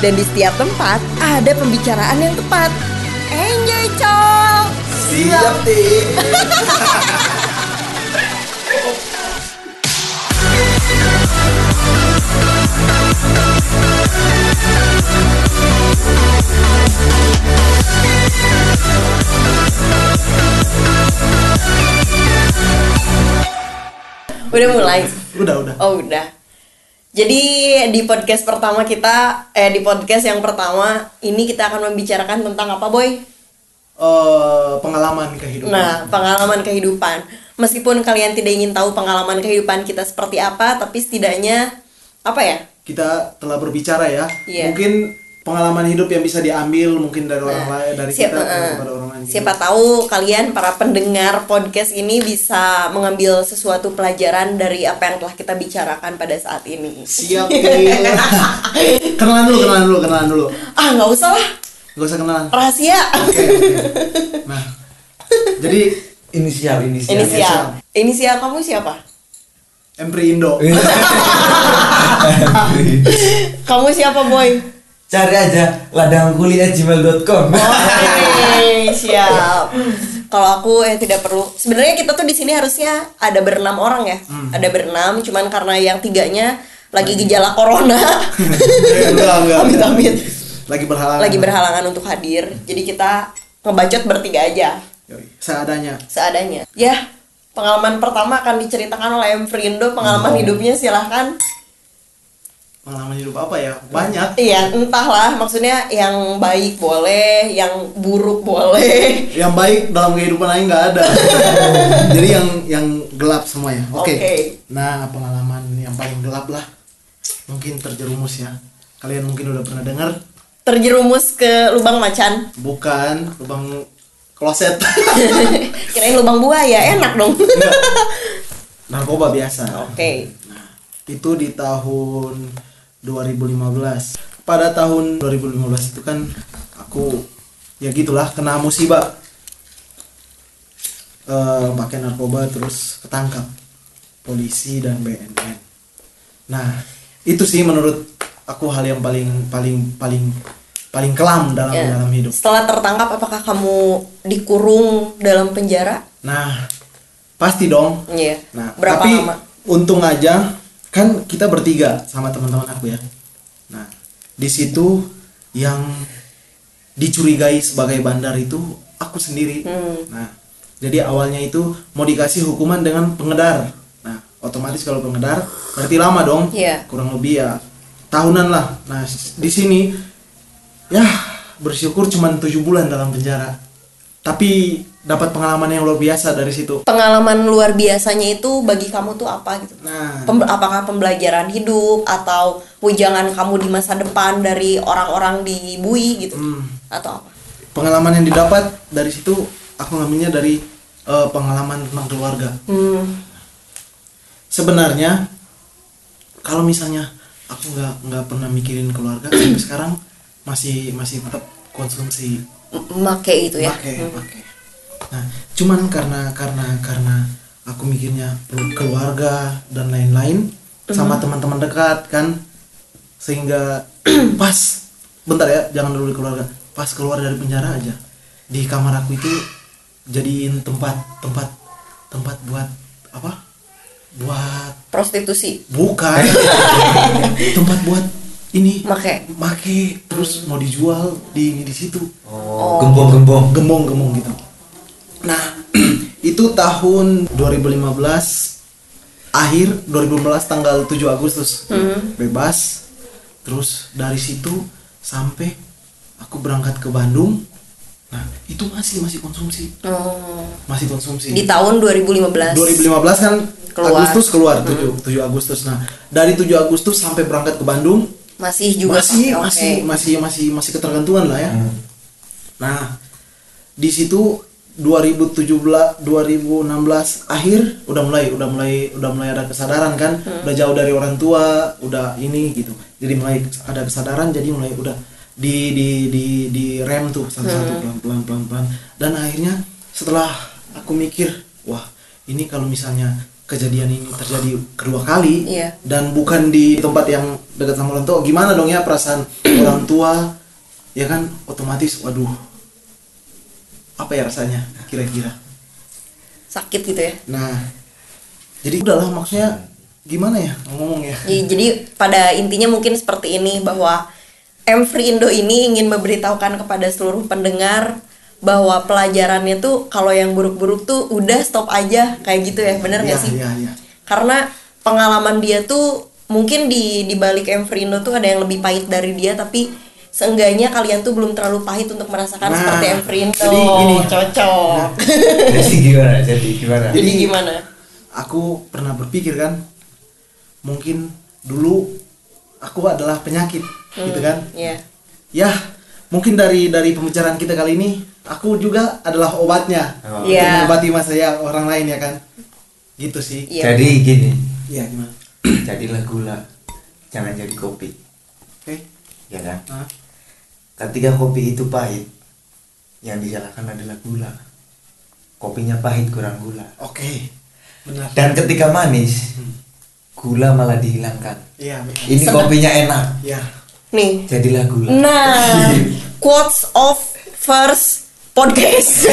dan di setiap tempat ada pembicaraan yang tepat. Enjoy, cowok! Siap, Ti. Udah mulai. Udah, udah. Oh udah. Jadi di podcast pertama kita, eh di podcast yang pertama ini kita akan membicarakan tentang apa, boy? Eh, pengalaman kehidupan. Nah, pengalaman kehidupan. Meskipun kalian tidak ingin tahu pengalaman kehidupan kita seperti apa, tapi setidaknya apa ya? kita telah berbicara ya. Iya. Mungkin pengalaman hidup yang bisa diambil mungkin dari orang lain, dari Siapa, kita eh, kepada orang lain. siapa tahu kalian para pendengar podcast ini bisa mengambil sesuatu pelajaran dari apa yang telah kita bicarakan pada saat ini. Siap, kenalan dulu, kenalan dulu, kenalan dulu. Ah, nggak usah lah, Gak usah kenalan. rahasia. Oke, oke. Nah, jadi inisial inisial Inisial. Inisial kamu siapa? Empri Indo. Kamu siapa, boy? Cari aja ladangkuli@gmail.com Oke, siap. Kalau aku eh tidak perlu. Sebenarnya kita tuh di sini harusnya ada berenam orang ya. Ada berenam, cuman karena yang tiganya lagi gejala corona. enggak, enggak. Amit amit. Lagi berhalangan. Lagi berhalangan untuk hadir. Jadi kita ngebacot bertiga aja, Seadanya. seadanya. Ya, pengalaman pertama akan diceritakan oleh M. Frindo. Pengalaman hidupnya silahkan. Pengalaman hidup apa ya? Banyak. Iya, entahlah. Maksudnya yang baik boleh, yang buruk boleh. Yang baik dalam kehidupan lain nggak ada. Jadi yang yang gelap semuanya. Oke. Oke. Nah, pengalaman yang paling gelap lah. Mungkin terjerumus ya. Kalian mungkin udah pernah dengar? Terjerumus ke lubang macan. Bukan lubang kloset. Kirain lubang buaya, enak dong. Enggak. Narkoba biasa. Oke. Itu di tahun 2015. Pada tahun 2015 itu kan aku ya gitulah kena musibah. Eh pakai narkoba terus ketangkap polisi dan BNN. Nah, itu sih menurut aku hal yang paling paling paling paling kelam dalam Ya. dalam hidup. Setelah tertangkap, apakah kamu dikurung dalam penjara? Nah, pasti dong. Iya. Nah, Berapa tapi lama? untung aja kan kita bertiga sama teman-teman aku ya. Nah, di situ yang dicurigai sebagai bandar itu aku sendiri. Hmm. Nah, jadi awalnya itu mau dikasih hukuman dengan pengedar. Nah, otomatis kalau pengedar berarti lama dong. Iya. Kurang lebih ya tahunan lah. Nah, di sini ya bersyukur cuma tujuh bulan dalam penjara. Tapi dapat pengalaman yang luar biasa dari situ. Pengalaman luar biasanya itu bagi kamu tuh apa gitu? Nah, Pem- apakah pembelajaran hidup atau wejangan kamu di masa depan dari orang-orang di Bui gitu? Hmm. Atau apa? pengalaman yang didapat dari situ aku ngambilnya dari eh, pengalaman tentang keluarga. Hmm. Sebenarnya kalau misalnya aku nggak nggak pernah mikirin keluarga sampai sekarang masih masih tetap konsumsi M- Make itu ya. pakai pakai. Nah, cuman karena karena karena aku mikirnya perlu keluarga dan lain-lain sama teman-teman dekat kan sehingga pas bentar ya jangan dulu di keluarga pas keluar dari penjara aja di kamar aku itu jadiin tempat tempat tempat buat apa buat Prostitusi. bukan tempat buat ini Make. make terus mau dijual di di situ oh gembong gembong gembong-gembong gitu. Nah, itu tahun 2015 akhir 2015 tanggal 7 Agustus bebas. Terus dari situ sampai aku berangkat ke Bandung. Nah, itu masih masih konsumsi, Oh. masih konsumsi. Di tahun 2015. 2015 kan Keluar. Agustus keluar 7 7 Agustus. Nah, dari 7 Agustus sampai berangkat ke Bandung Masih juga masih pakai, masih masih masih masih ketergantungan lah ya. Nah, di situ 2017 2016 akhir udah mulai udah mulai udah mulai ada kesadaran kan? Udah jauh dari orang tua udah ini gitu. Jadi mulai ada kesadaran jadi mulai udah di di di di rem tuh satu-satu pelan pelan pelan pelan dan akhirnya setelah aku mikir wah ini kalau misalnya kejadian ini terjadi kedua kali Iya. dan bukan di tempat yang dekat sama orang tua gimana dong ya perasaan orang tua? Ya kan otomatis waduh apa ya rasanya kira-kira sakit gitu ya nah jadi udahlah maksudnya gimana ya ngomong ya Jadi, jadi pada intinya mungkin seperti ini bahwa M Free Indo ini ingin memberitahukan kepada seluruh pendengar bahwa pelajarannya tuh kalau yang buruk-buruk tuh udah stop aja kayak gitu ya bener nggak Iya, sih? iya, iya. Karena pengalaman dia tuh mungkin di di balik M Free Indo tuh ada yang lebih pahit dari dia tapi seenggaknya kalian tuh belum terlalu pahit untuk merasakan Nah, seperti Indo. jadi gini. cocok. Jadi gimana? Jadi gimana? jadi gimana? aku pernah berpikir kan mungkin dulu aku adalah penyakit gitu kan Iya. ya mungkin dari dari pembicaraan kita kali ini aku juga adalah obatnya Oh. untuk Iya. mengobati masa ya orang lain ya kan gitu sih Iya. Jadi gini, iya gimana jadilah gula, jangan jadi kopi, oke ya kan? Nah, Ketika kopi itu pahit, yang disalahkan adalah gula. Kopinya pahit kurang gula. oke benar Dan ketika manis, gula malah dihilangkan. iya benar Ini kopinya enak, iya Nih. jadilah gula. Nah, quotes of first podcast.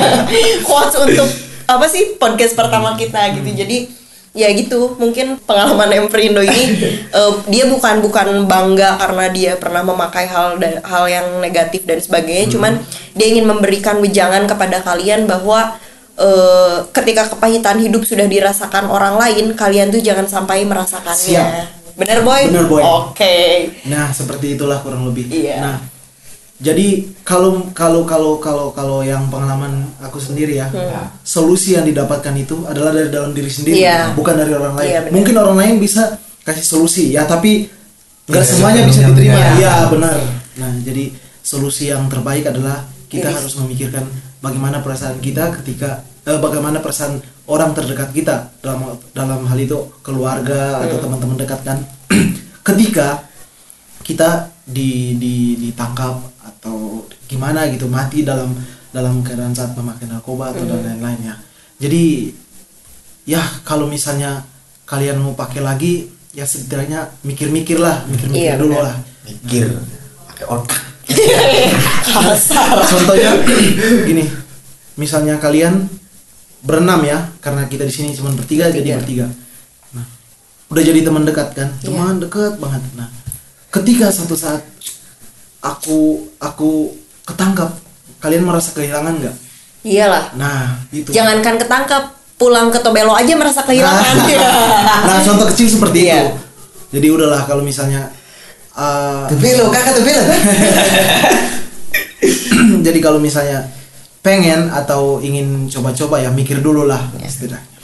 quotes untuk apa sih podcast pertama kita gitu. Jadi ya gitu, mungkin pengalaman M Frindo ini eh, dia bukan bukan bangga karena dia pernah memakai hal da- hal yang negatif dan sebagainya, cuman dia ingin memberikan wejangan kepada kalian bahwa eh, ketika kepahitan hidup sudah dirasakan orang lain, kalian tuh jangan sampai merasakannya. Siap. Bener boy? Bener, Boy. Oke. Nah, seperti itulah kurang lebih. Iya. Nah, jadi kalau kalau kalau kalau kalau yang pengalaman aku sendiri ya, solusi yang didapatkan itu adalah dari dalam diri sendiri, Hmm. Iya. bukan dari orang lain. Iya, benar. Mungkin orang lain bisa kasih solusi ya, tapi nggak Tidak semuanya bisa diterima. benar. Iya, benar. Nah, jadi solusi yang terbaik adalah kita Diri. harus memikirkan bagaimana perasaan kita ketika eh, bagaimana perasaan orang terdekat kita dalam dalam hal itu keluarga atau teman-teman dekat kan ketika kita di, di ditangkap atau gimana gitu mati dalam dalam keadaan saat memakai narkoba atau dan lain-lain ya jadi ya kalau misalnya kalian mau pakai lagi ya setidaknya mikir-mikir lah mikir-mikir Iya, dulu benar. lah. Mikir, pakai otak. Contohnya gini misalnya kalian berenam ya karena kita di sini cuma bertiga jadi bertiga. nah udah jadi teman dekat kan? Teman dekat banget. Nah ketika suatu saat aku aku ketangkap kalian merasa kehilangan nggak Iyalah. nah itu Jangankan ketangkap, pulang ke Tobelo aja merasa kehilangan. nah contoh kecil seperti Iya. itu jadi udahlah kalau misalnya uh, Tebelo, kakak tebelo. jadi kalau misalnya pengen atau ingin coba-coba ya mikir dulu lah setidaknya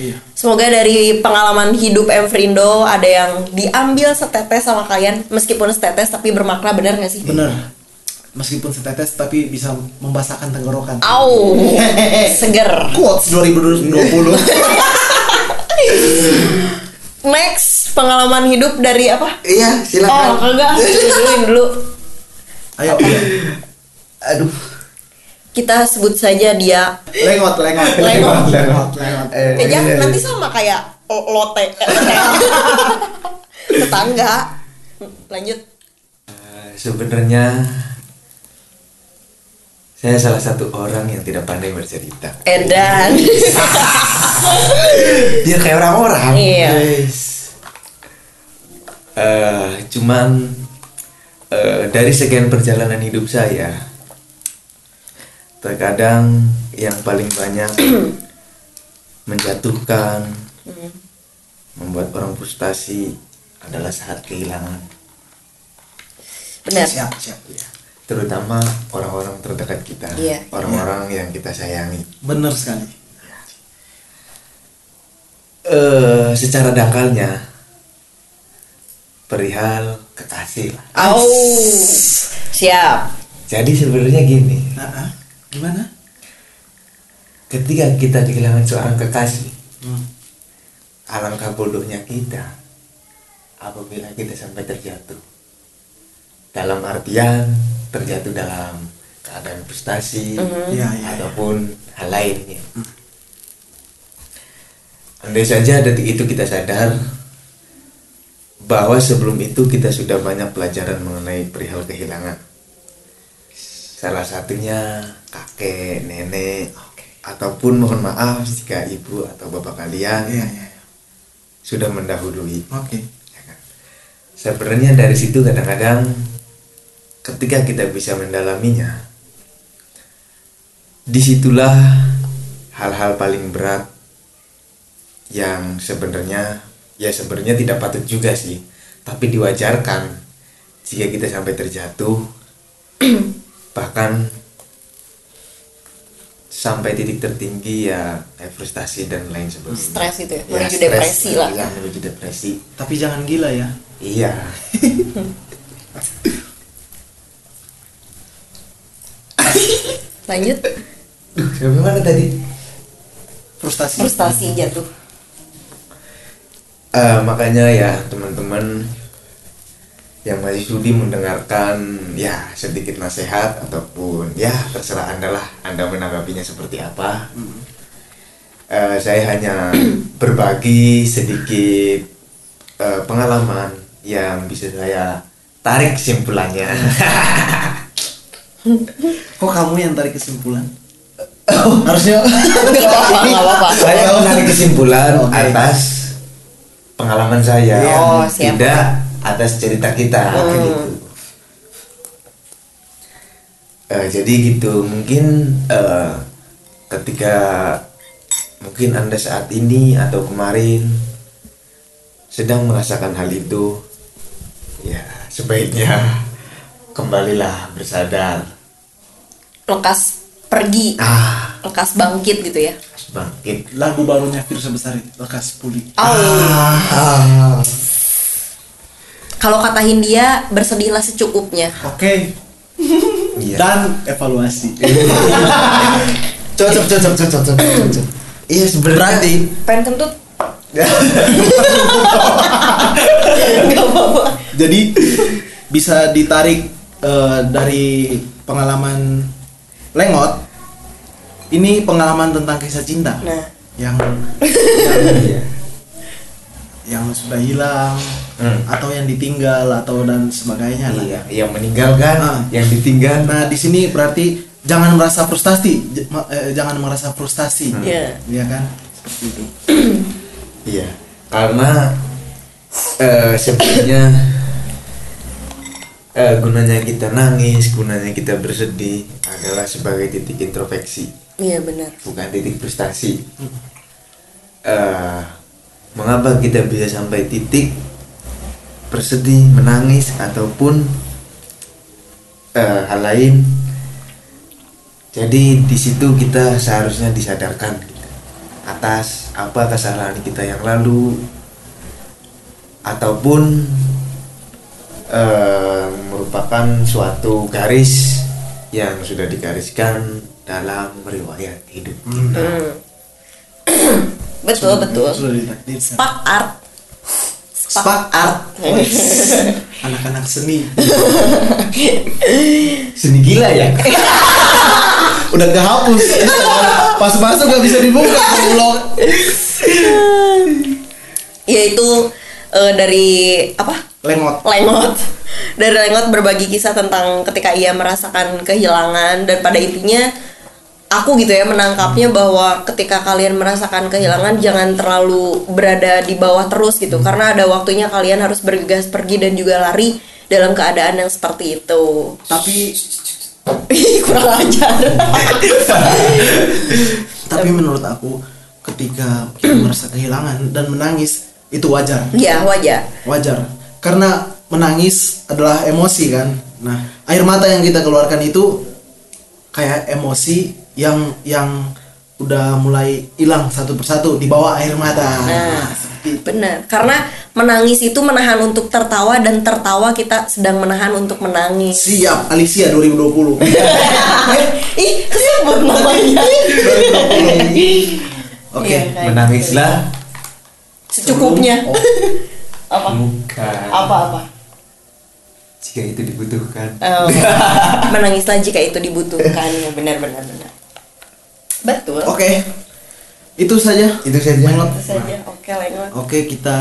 Iya. Semoga dari pengalaman hidup M Frindo ada yang diambil setetes sama kalian meskipun setetes tapi bermakna benar gak sih? bener meskipun setetes tapi bisa membasahkan tenggorokan Au, seger. quotes 2020 Next pengalaman hidup dari apa? Iya, Oh, silakan. kagak. Duluin dulu. ayo. Aduh. Kita sebut saja dia. lengot lengot Lengot. lengot lengot Eh, Eh, jangan iya, nanti sama kayak lote. Tetangga. Lanjut. Eh, Sebenarnya saya salah satu orang yang tidak pandai bercerita. Edan. Dia kayak orang-orang. Iya. Guys. Eh, cuman eh, dari sekian perjalanan hidup saya, terkadang yang paling banyak menjatuhkan, membuat orang frustasi adalah saat kehilangan, Benar. siap siap ya. terutama orang-orang terdekat kita, Iya. orang-orang yang kita sayangi. bener sekali eh secara dangkalnya perihal kekasih. Au. Siap. Jadi sebenarnya gini, nah, ah, gimana? Ketika kita kehilangan seorang kekasih Hmm. alangkah bodohnya kita apabila kita sampai terjatuh. Dalam artian terjatuh dalam keadaan frustasi Iya, iya, ataupun hal lainnya andai saja detik itu kita sadar bahwa sebelum itu kita sudah banyak pelajaran mengenai perihal kehilangan. Salah satunya kakek nenek ataupun mohon maaf jika ibu atau bapak kalian Iya, iya. iya. sudah mendahului Oke. ya kan? sebenarnya dari situ kadang-kadang ketika kita bisa mendalaminya di situlah hal-hal paling berat yang sebenarnya ya sebenarnya tidak patut juga sih tapi diwajarkan jika kita sampai terjatuh bahkan sampai titik tertinggi ya kayak frustasi dan lain sebagainya Stres gitu ya, Ya, menuju stres, depresi lah. ya, menuju depresi Tapi jangan gila ya. iya lanjut Duh, sampai mana tadi Frustasi. frustasi jatuh Eh, makanya ya teman-teman yang masih sudi mendengarkan ya sedikit nasihat ataupun ya terserah anda lah anda menanggapinya seperti apa Eh, saya hanya berbagi sedikit eh, pengalaman yang bisa saya tarik kesimpulannya Kok kamu yang tarik kesimpulan? Harusnya nggak apa-apa saya menarik kesimpulan Oke. atas pengalaman saya Oh, siap. tidak atas cerita kita. Hmm. gitu. Eh, jadi gitu mungkin eh, ketika mungkin anda saat ini atau kemarin sedang merasakan hal itu ya sebaiknya kembalilah bersadar. Lekas pergi. Ah. Lekas bangkit gitu ya. Harus bangkit. Lagu barunya Virsa Besar itu lekas pulih. ah kalau kata Hindia bersedihlah secukupnya Oke. iya Dan evaluasi. cocok cocok cocok cocok cocok iya sebenarnya Berarti pengen kentut apa-apa jadi bisa ditarik eh, dari pengalaman lengot. Ini pengalaman tentang kisah cinta nah yang yang. Yang sudah hilang Hmm. atau yang ditinggal atau dan sebagainya lah. iya yang meninggalkan Ah. yang ditinggal Nah, di sini berarti jangan merasa frustasi, j- ma- eh, jangan merasa frustasi. Iya. Iya kan? Seperti itu. iya karena eh, sebenarnya eh, gunanya kita nangis gunanya kita bersedih adalah sebagai titik introspeksi iya benar bukan titik frustasi Eh, mengapa kita bisa sampai titik bersedih menangis ataupun eh, hal lain jadi di situ kita seharusnya disadarkan atas apa kesalahan kita yang lalu ataupun eh, merupakan suatu garis yang sudah digariskan dalam riwayat hidup kita. Hmm. Betul betul Sudah ditakdirkan. spark art Spark art. Anak-anak seni. Seni gila ya. Udah kehapus. Pas masuk gak bisa dibuka blog. yaitu eh, dari apa Lengot. Lengot dari Lengot berbagi kisah tentang ketika ia merasakan kehilangan dan pada intinya aku gitu ya menangkapnya bahwa ketika kalian merasakan kehilangan jangan terlalu berada di bawah terus gitu karena ada waktunya kalian harus bergegas pergi dan juga lari dalam keadaan yang seperti itu Tapi kurang ajar tapi menurut aku ketika kita merasa kehilangan dan menangis itu wajar. ya wajar Wajar. Karena menangis adalah emosi kan. Nah, air mata yang kita keluarkan itu kayak emosi yang yang udah mulai hilang satu persatu di bawah air mata. Nah. benar karena menangis itu menahan untuk tertawa dan tertawa kita sedang menahan untuk menangis. Siap, Alicia 2020. ih kesebut namanya. Oke. Iya, Menangislah secukupnya. Oh, apa? Bukan apa apa jika itu dibutuhkan. Oh, menangislah jika itu dibutuhkan ya benar benar benar betul Oke. Itu saja. Itu saja. Itu saja oke lengot Oke, kita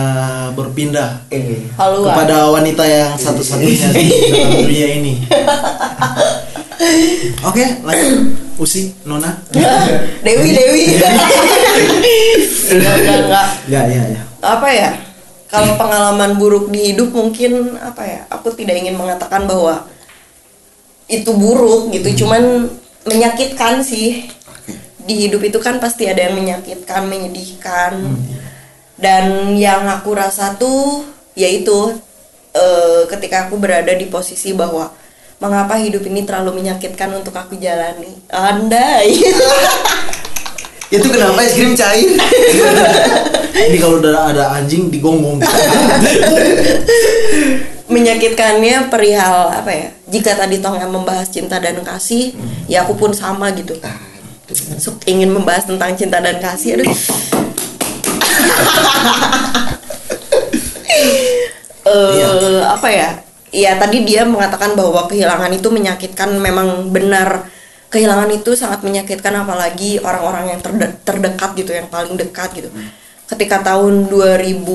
berpindah Eh, haluan kepada wanita yang satu-satunya di dalam dunia ini. Oke, lanjut. Usi, Nona. Dewi Dewi enggak enggak enggak Ya, ya, ya. apa ya kalau pengalaman buruk di hidup mungkin apa ya? Aku tidak ingin mengatakan bahwa itu buruk gitu. Cuman menyakitkan sih. Di hidup itu kan pasti ada yang menyakitkan menyedihkan. Dan yang aku rasa tuh yaitu eh, ketika aku berada di posisi bahwa mengapa hidup ini terlalu menyakitkan untuk aku jalani? Andai Itu kenapa es krim cair? Ini kalau udah ada anjing digonggong. menyakitkannya perihal apa ya jika tadi toh yang membahas cinta dan kasih ya aku pun sama gitu Sup- ingin membahas tentang cinta dan kasih aduh eh apa ya ya tadi dia mengatakan bahwa kehilangan itu menyakitkan memang benar kehilangan itu sangat menyakitkan apalagi orang-orang yang terde- terdekat gitu yang paling dekat gitu. Ketika tahun 2000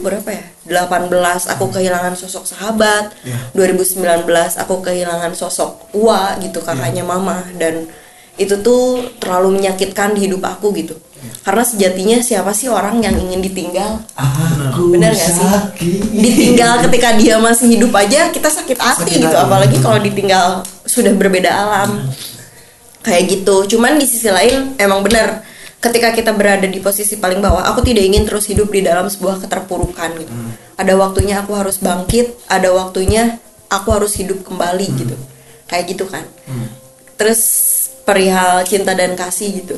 berapa ya? 18 aku kehilangan sosok sahabat. 2019 aku kehilangan sosok Ua gitu kakaknya mama. Dan itu tuh terlalu menyakitkan di hidup aku gitu. Karena sejatinya siapa sih orang yang ingin ditinggal? Aku bener gak sih? sakit. ditinggal ketika dia masih hidup aja kita sakit hati Sakit gitu. hati. apalagi kalau ditinggal sudah berbeda alam kayak gitu. Cuman di sisi lain emang benar ketika kita berada di posisi paling bawah aku tidak ingin terus hidup di dalam sebuah keterpurukan gitu. Ada waktunya aku harus bangkit ada waktunya aku harus hidup kembali gitu. Kayak gitu kan. Terus perihal cinta dan kasih gitu.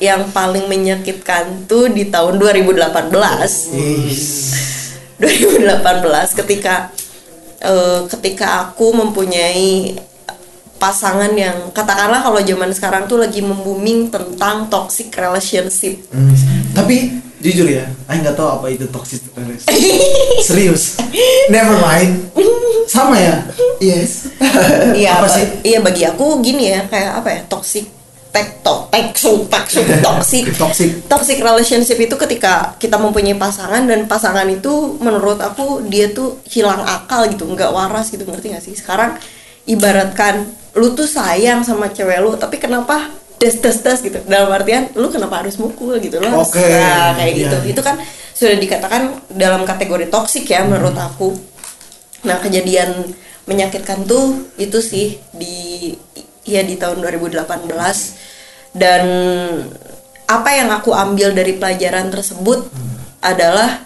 Yang paling menyakitkan tuh di tahun 2018 2018 ketika eh, ketika aku mempunyai pasangan yang katakanlah kalau zaman sekarang tuh lagi membuming tentang toxic relationship. Hmm, Tapi jujur ya, Aing nggak tahu apa itu toxic relationship. Serius. Never mind. Sama ya? Yes. Iya, Apa sih? Iya bagi aku gini ya, kayak apa ya? Toxic tektok teksu teksu toxic Toxic. toxic relationship itu ketika kita mempunyai pasangan dan pasangan itu menurut aku dia tuh hilang akal gitu nggak waras gitu ngerti gak sih sekarang ibaratkan lu tuh sayang sama cewek lu tapi kenapa des des des gitu? Dalam artian lu kenapa harus mukul gitu? Lo harus Oke. nah, kayak Iya, gitu. Itu kan sudah dikatakan dalam kategori toxic ya menurut aku. Nah kejadian menyakitkan tuh itu sih di ya di tahun 2018 dan apa yang aku ambil dari pelajaran tersebut adalah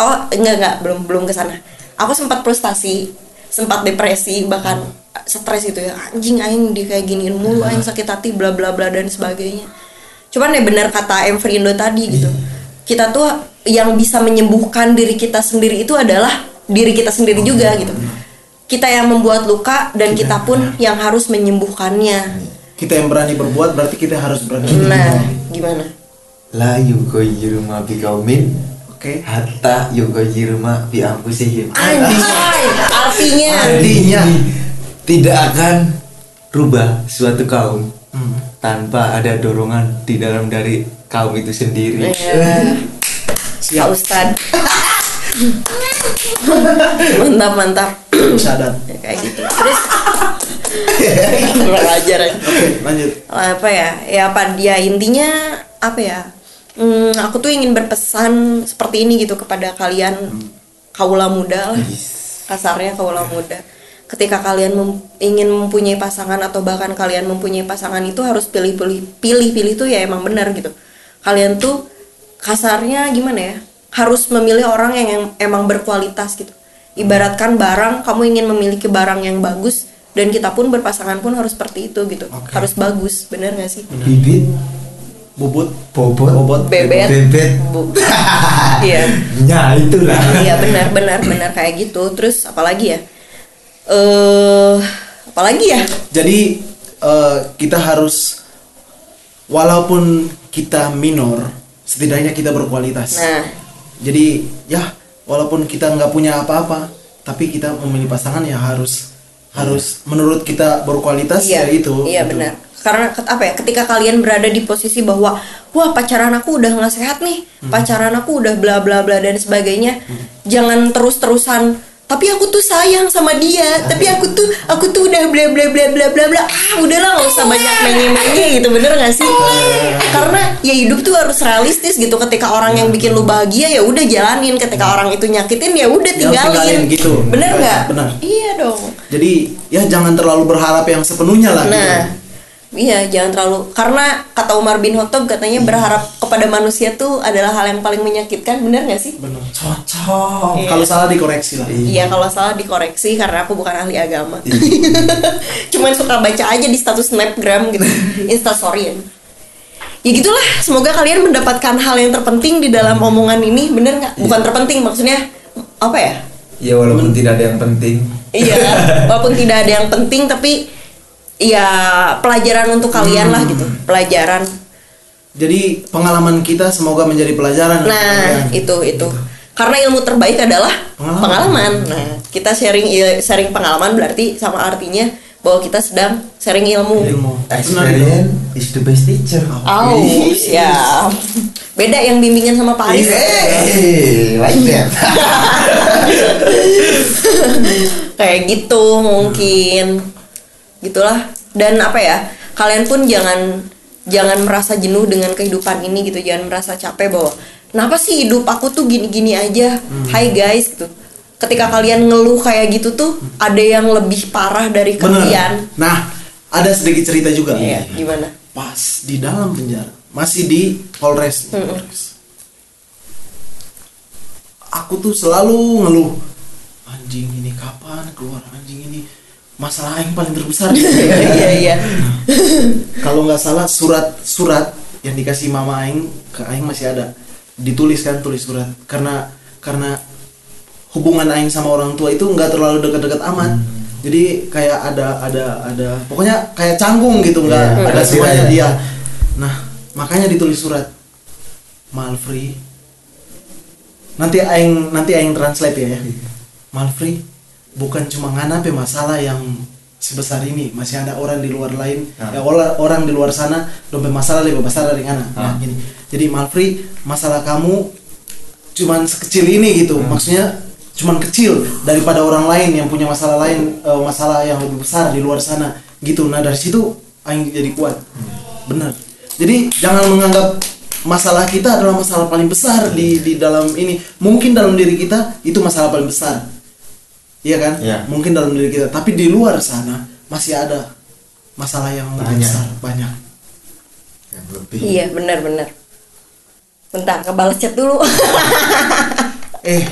oh enggak enggak belum belum ke sana. Aku sempat frustasi sempat depresi bahkan stres gitu ya. Anjing aing di kayak giniin mulu aing sakit hati bla bla bla dan sebagainya. Cuman ya benar kata Emfrindo tadi gitu. Kita tuh yang bisa menyembuhkan diri kita sendiri itu adalah diri kita sendiri juga gitu. Kita yang membuat luka dan kita pun yang harus menyembuhkannya. Kita yang berani berbuat berarti kita harus berani. nah gimana? La yughayyiru ma biqaumin Oke. hatta yughayyiru ma bi anfusihim. anjay artinya Artinya. Tidak akan rubah suatu kaum Hmm. tanpa ada dorongan di dalam dari kaum itu sendiri. Pak Ustad. Mantap mantap. Sadat. Ya, kayak gitu. Terus? Kurang ajar ya. Oke, lanjut. apa ya? Ya apa dia? Intinya apa ya? Hmm, aku tuh ingin berpesan seperti ini gitu kepada kalian kaula muda lah. Kasarnya kaula muda ketika kalian mem- ingin mempunyai pasangan atau bahkan kalian mempunyai pasangan itu harus pilih-pilih pilih-pilih tuh ya emang benar gitu kalian tuh kasarnya gimana ya harus memilih orang yang, emang berkualitas gitu ibaratkan barang kamu ingin memiliki barang yang bagus dan kita pun berpasangan pun harus seperti itu gitu Oke. harus bagus bener gak sih Bibit bobot bobot bobot Bebet. bebet. Iya. ya itulah Iya benar benar benar kayak gitu. Terus apalagi ya? Eh apalagi ya? jadi eh, kita harus walaupun kita minor setidaknya kita berkualitas Nah, jadi ya walaupun kita nggak punya apa-apa tapi kita memilih pasangan ya harus harus menurut kita berkualitas iya ya itu Iya Gitu. benar. Karena apa ya? Ketika kalian berada di posisi bahwa wah pacaran aku udah nggak sehat nih, Hmm. pacaran aku udah bla bla bla dan sebagainya, jangan terus terusan. Tapi aku tuh sayang sama dia. Tapi aku tuh aku tuh udah bla bla bla bla bla bla. Ah udahlah nggak usah banyak menye menye gitu bener gak sih? Karena ya hidup tuh harus realistis gitu. Ketika orang yang bikin lu bahagia ya udah jalanin. Ketika orang itu nyakitin ya udah Ya, tinggalin. tinggalin gitu. Bener nggak? Bener. Iya dong. jadi ya jangan terlalu berharap yang sepenuhnya lah Nah, gitu. Iya jangan terlalu karena kata Umar bin Khattab katanya berharap kepada manusia tuh adalah hal yang paling menyakitkan, benar nggak sih? bener cocok Iya. kalau salah dikoreksi lah Iya, kalau salah dikoreksi karena aku bukan ahli agama. Cuman suka baca aja di status snapgram gitu, instastory ya. Ya gitulah, semoga kalian mendapatkan hal yang terpenting di dalam omongan ini, bener nggak? Bukan terpenting maksudnya apa ya? ya walaupun tidak ada yang penting Iya, walaupun tidak ada yang penting tapi ya pelajaran untuk kalian lah gitu, pelajaran. jadi pengalaman kita semoga menjadi pelajaran Nah, Ya. itu itu. Karena ilmu terbaik adalah Pengalaman. pengalaman. Nah, kita sharing sharing pengalaman berarti sama artinya bahwa kita sedang sharing ilmu. ilmu experience is the best teacher Oh, siap. Beda yang bimbingan sama Pak Haris. Hey, like that. Kayak gitu mungkin. Gitulah. Dan apa ya? Kalian pun jangan jangan merasa jenuh dengan kehidupan ini gitu. Jangan merasa capek bahwa kenapa sih hidup aku tuh gini-gini aja. Hai guys gitu. Ketika kalian ngeluh kayak gitu tuh ada yang lebih parah dari Bener. kalian. nah ada sedikit cerita juga Iya, gimana? pas di dalam penjara masih di Polres Polres. aku tuh selalu ngeluh anjing ini kapan keluar anjing ini masalah yang paling terbesar. Iya, iya. kalau nggak salah surat surat yang dikasih mama aing ke aing masih ada. Ditulis kan tulis surat. Karena karena hubungan aing sama orang tua itu nggak terlalu dekat-dekat amat. Jadi kayak ada ada ada pokoknya kayak canggung gitu nggak Iya, ada semuanya tiranya. dia. Nah makanya ditulis surat. Malfri. Nanti aing nanti aing translate ya, ya. Malfri bukan cuma nganape masalah yang sebesar ini. Masih ada orang di luar lain Ah. ya orang orang di luar sana dompet masalah lebih besar dari ngana. Ah. nah, gini. Jadi Malfri masalah kamu cuman sekecil ini gitu. Maksudnya cuman kecil daripada orang lain yang punya masalah lain eh, masalah yang lebih besar di luar sana gitu. Nah dari situ aing jadi kuat. Benar. Jadi jangan menganggap masalah kita adalah masalah paling besar di di dalam ini. Mungkin dalam diri kita itu masalah paling besar iya kan Iya. mungkin dalam diri kita tapi di luar sana masih ada masalah yang lebih Banyak. besar banyak yang lebih Iya, benar-benar. Bentar, ngebales chat dulu. eh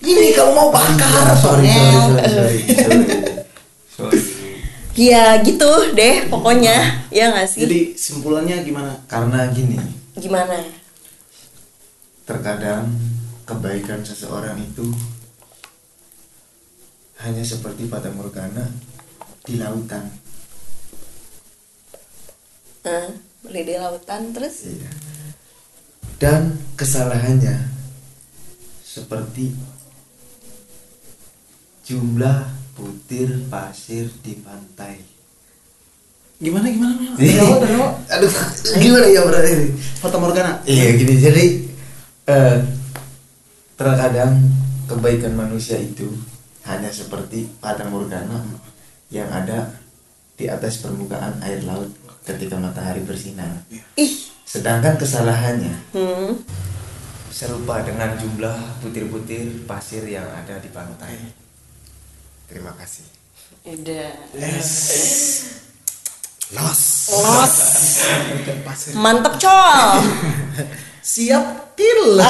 ini kalau mau bakar sorry sorry sorry sorry sorry sorry ya gitu deh pokoknya. Ya nggak sih? jadi simpulannya gimana karena gini Gimana? terkadang kebaikan seseorang itu hanya seperti pada morgana di lautan Nah, beli di lautan terus? Iya. dan kesalahannya seperti jumlah butir pasir di pantai gimana gimana Mel? Iya. Aduh gimana ya berarti Fata Morgana Iya gini jadi eh, terkadang kebaikan manusia itu hanya seperti pada morgana yang ada di atas permukaan air laut ketika matahari bersinar. Ih, Sedangkan kesalahannya hmm. serupa dengan jumlah butir-butir pasir yang ada di pantai. Terima kasih. Udah. Los. Los. pasir Mantep col. siap til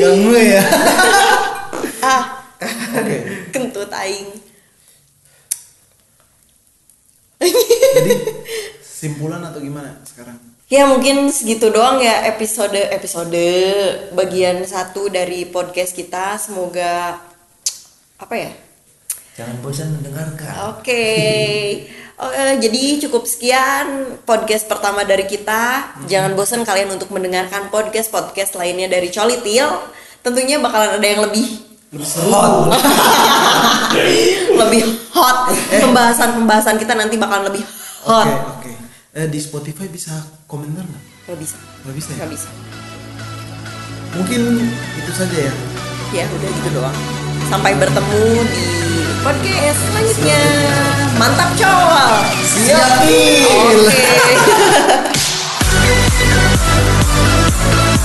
ganggu ya Kentut aing. Simpulan atau gimana sekarang? Ya mungkin segitu doang ya episode episode bagian satu dari podcast kita. Semoga apa ya? Jangan bosan mendengarkan. Oke. Oke, jadi cukup sekian podcast pertama dari kita. Jangan bosan kalian untuk mendengarkan podcast-podcast lainnya dari Colitil. Tentunya bakalan ada yang lebih Lebih seru. lebih hot. Pembahasan-pembahasan kita nanti bakalan lebih Oke, hot. oke. Eh, di Spotify bisa komentar nggak? Nggak bisa. Nggak bisa ya? Nggak bisa. Mungkin itu saja ya. Ya udah gitu doang. Sampai bertemu di podcast selanjutnya. Mantap cowok. Siap. Oke.